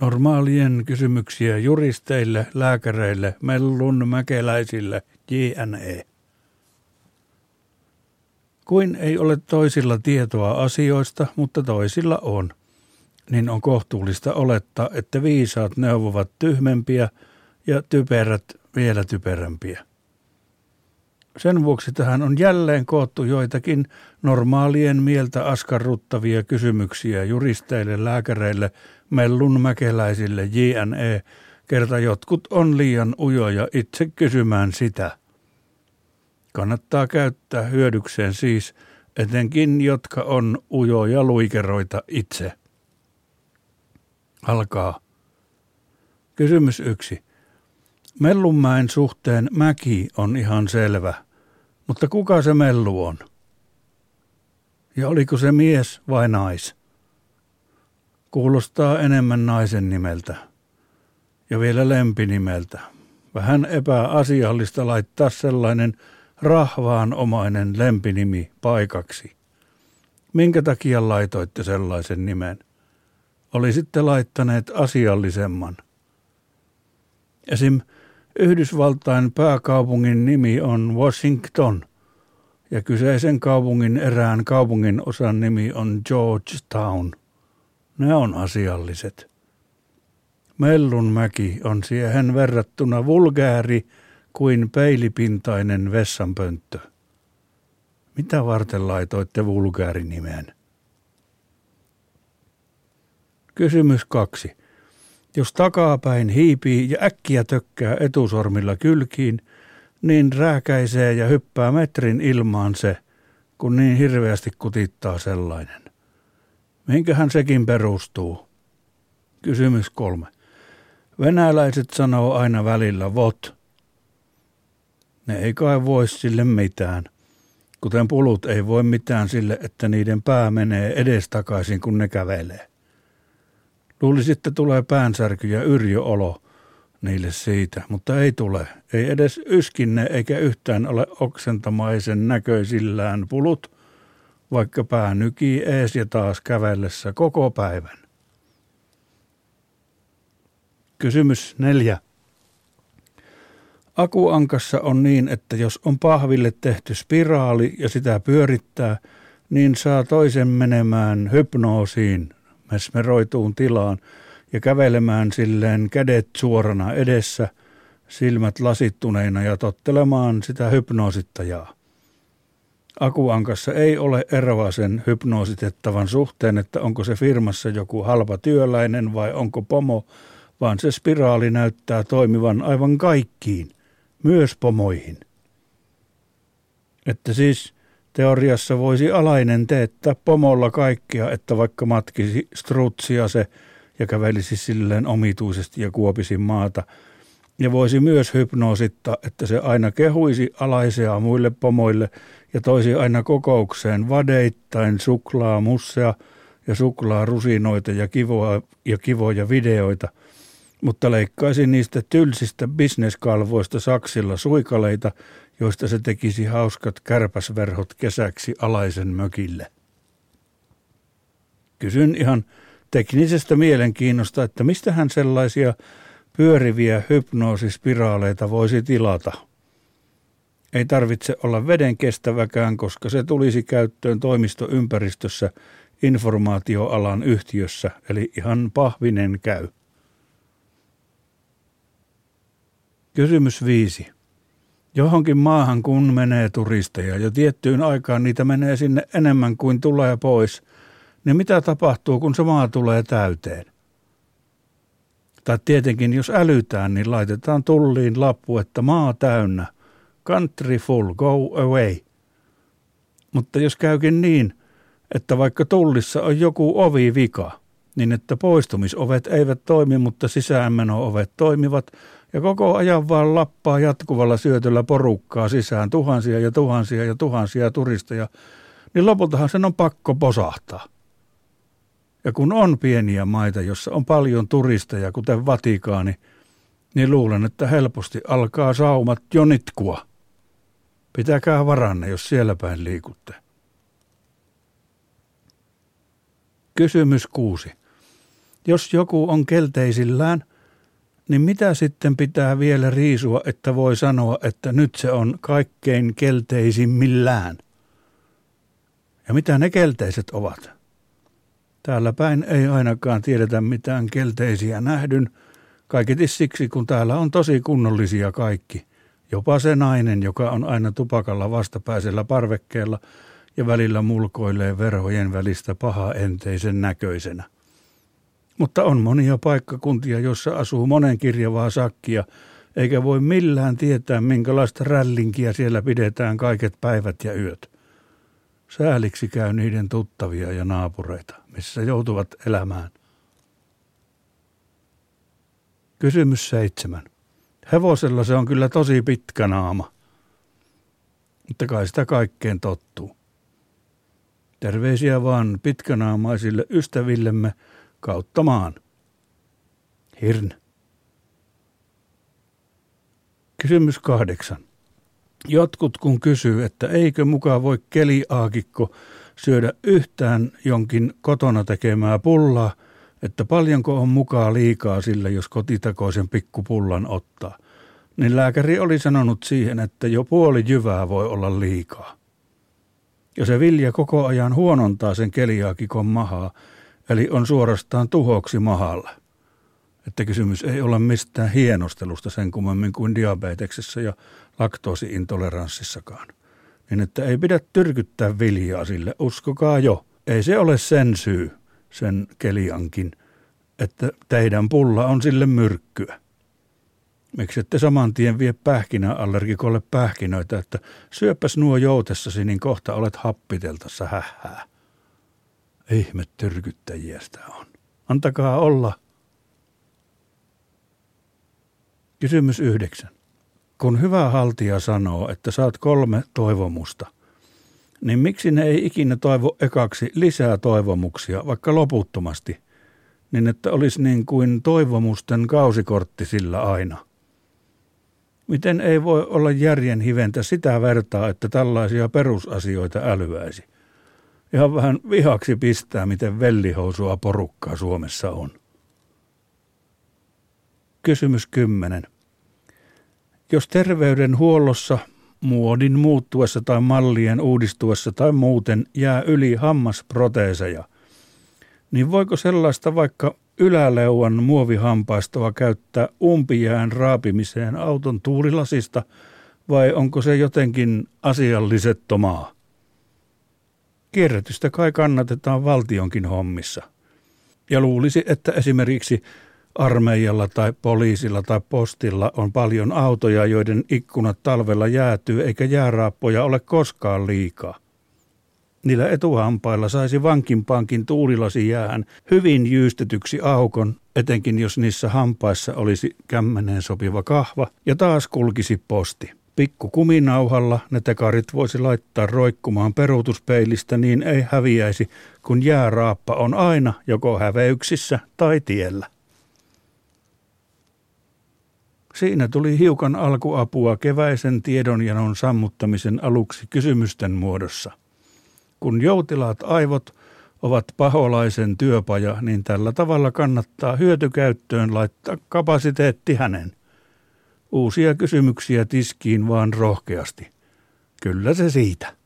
Normaalien kysymyksiä juristeille, lääkäreille, mellun mäkeläisille, JNE. Kuin ei ole toisilla tietoa asioista, mutta toisilla on, niin on kohtuullista olettaa, että viisaat neuvovat tyhmempiä ja typerät vielä typerämpiä. Sen vuoksi tähän on jälleen koottu joitakin normaalien mieltä askarruttavia kysymyksiä juristeille, lääkäreille, mellun mäkeläisille, JNE, kerta jotkut on liian ujoja itse kysymään sitä. Kannattaa käyttää hyödykseen siis etenkin, jotka on ujoja luikeroita itse. Alkaa. Kysymys yksi. Mellunmäen suhteen mäki on ihan selvä, mutta kuka se mellu on? Ja oliko se mies vai nais? Kuulostaa enemmän naisen nimeltä. Ja vielä lempinimeltä. Vähän epäasiallista laittaa sellainen rahvaanomainen lempinimi paikaksi. Minkä takia laitoitte sellaisen nimen? Olisitte laittaneet asiallisemman. Esim. Yhdysvaltain pääkaupungin nimi on Washington ja kyseisen kaupungin erään kaupungin osan nimi on Georgetown. Ne on asialliset. Mellunmäki on siihen verrattuna vulgääri kuin peilipintainen vessanpönttö. Mitä varten laitoitte vulgäärinimeen? Kysymys kaksi. Jos takapäin hiipii ja äkkiä tökkää etusormilla kylkiin, niin rääkäisee ja hyppää metrin ilmaan se, kun niin hirveästi kutittaa sellainen. Minkähän sekin perustuu? Kysymys kolme. Venäläiset sanoo aina välillä vot. Ne ei kai voi sille mitään. Kuten pulut ei voi mitään sille, että niiden pää menee edestakaisin, kun ne kävelee. Luulisi, että tulee päänsärky ja yrjöolo niille siitä, mutta ei tule. Ei edes yskinne eikä yhtään ole oksentamaisen näköisillään pulut, vaikka pää nykii ees ja taas kävellessä koko päivän. Kysymys neljä. Akuankassa on niin, että jos on pahville tehty spiraali ja sitä pyörittää, niin saa toisen menemään hypnoosiin, mesmeroituun tilaan ja kävelemään silleen kädet suorana edessä, silmät lasittuneina ja tottelemaan sitä hypnoosittajaa. Akuankassa ei ole eroa sen hypnoositettavan suhteen, että onko se firmassa joku halpa työläinen vai onko pomo, vaan se spiraali näyttää toimivan aivan kaikkiin, myös pomoihin. Että siis Teoriassa voisi alainen teettää pomolla kaikkea, että vaikka matkisi strutsia se ja kävelisi silleen omituisesti ja kuopisi maata. Ja voisi myös hypnoosittaa, että se aina kehuisi alaisea muille pomoille ja toisi aina kokoukseen vadeittain suklaa mussea ja suklaa rusinoita ja kivoja, ja kivoja videoita, mutta leikkaisi niistä tylsistä bisneskalvoista saksilla suikaleita joista se tekisi hauskat kärpäsverhot kesäksi alaisen mökille. Kysyn ihan teknisestä mielenkiinnosta, että mistä hän sellaisia pyöriviä hypnoosispiraaleita voisi tilata. Ei tarvitse olla veden kestäväkään, koska se tulisi käyttöön toimistoympäristössä informaatioalan yhtiössä, eli ihan pahvinen käy. Kysymys 5. Johonkin maahan kun menee turisteja ja tiettyyn aikaan niitä menee sinne enemmän kuin tulee pois, niin mitä tapahtuu, kun se maa tulee täyteen? Tai tietenkin, jos älytään, niin laitetaan tulliin lappu, että maa täynnä. Country full, go away. Mutta jos käykin niin, että vaikka tullissa on joku ovi vika, niin että poistumisovet eivät toimi, mutta sisäänmeno-ovet toimivat – ja koko ajan vaan lappaa jatkuvalla syötöllä porukkaa sisään, tuhansia ja tuhansia ja tuhansia turisteja, niin lopultahan sen on pakko posahtaa. Ja kun on pieniä maita, jossa on paljon turisteja, kuten Vatikaani, niin luulen, että helposti alkaa saumat jo nitkua. Pitäkää varanne, jos siellä päin liikutte. Kysymys kuusi. Jos joku on kelteisillään, niin mitä sitten pitää vielä riisua, että voi sanoa, että nyt se on kaikkein kelteisimmillään? Ja mitä ne kelteiset ovat? Täällä päin ei ainakaan tiedetä mitään kelteisiä nähdyn, kaiketi siksi, kun täällä on tosi kunnollisia kaikki. Jopa se nainen, joka on aina tupakalla vastapäisellä parvekkeella ja välillä mulkoilee verhojen välistä paha enteisen näköisenä. Mutta on monia paikkakuntia, jossa asuu monen kirjavaa sakkia, eikä voi millään tietää, minkälaista rällinkiä siellä pidetään kaiket päivät ja yöt. Sääliksi käy niiden tuttavia ja naapureita, missä joutuvat elämään. Kysymys seitsemän. Hevosella se on kyllä tosi pitkä naama, mutta kai sitä kaikkeen tottuu. Terveisiä vaan pitkänaamaisille ystävillemme kautta maan. Hirn. Kysymys kahdeksan. Jotkut kun kysyy, että eikö mukaan voi keliaakikko syödä yhtään jonkin kotona tekemää pullaa, että paljonko on mukaan liikaa sille, jos kotitakoisen pikkupullan ottaa. Niin lääkäri oli sanonut siihen, että jo puoli jyvää voi olla liikaa. Ja se vilja koko ajan huonontaa sen keliaakikon mahaa, eli on suorastaan tuhoksi mahalla. Että kysymys ei ole mistään hienostelusta sen kummemmin kuin diabeteksessä ja laktoosiintoleranssissakaan. Niin että ei pidä tyrkyttää viljaa sille, uskokaa jo. Ei se ole sen syy, sen keliankin, että teidän pulla on sille myrkkyä. Miksi ette saman tien vie pähkinäallergikolle pähkinöitä, että syöpäs nuo joutessasi, niin kohta olet happiteltassa hähää. Ihme tyrkyttäjiä sitä on. Antakaa olla. Kysymys yhdeksän. Kun hyvä haltija sanoo, että saat kolme toivomusta, niin miksi ne ei ikinä toivo ekaksi lisää toivomuksia, vaikka loputtomasti, niin että olisi niin kuin toivomusten kausikortti sillä aina? Miten ei voi olla järjen hiventä sitä vertaa, että tällaisia perusasioita älyäisi? Ihan vähän vihaksi pistää, miten vellihousua porukkaa Suomessa on. Kysymys 10. Jos terveydenhuollossa muodin muuttuessa tai mallien uudistuessa tai muuten jää yli hammasproteeseja, niin voiko sellaista vaikka yläleuan muovihampaistoa käyttää umpijään raapimiseen auton tuulilasista vai onko se jotenkin asiallisettomaa? Kierrätystä kai kannatetaan valtionkin hommissa. Ja luulisi, että esimerkiksi armeijalla tai poliisilla tai postilla on paljon autoja, joiden ikkunat talvella jäätyy eikä jääraappoja ole koskaan liikaa. Niillä etuhampailla saisi vankimpaankin tuulilasi jäähän hyvin jyystetyksi aukon, etenkin jos niissä hampaissa olisi kämmeneen sopiva kahva ja taas kulkisi posti. Pikku kuminauhalla ne tekarit voisi laittaa roikkumaan peruutuspeilistä niin ei häviäisi, kun jääraappa on aina joko häveyksissä tai tiellä. Siinä tuli hiukan alkuapua keväisen tiedonjanon sammuttamisen aluksi kysymysten muodossa. Kun joutilaat aivot ovat paholaisen työpaja, niin tällä tavalla kannattaa hyötykäyttöön laittaa kapasiteetti hänen. Uusia kysymyksiä tiskiin vaan rohkeasti. Kyllä se siitä.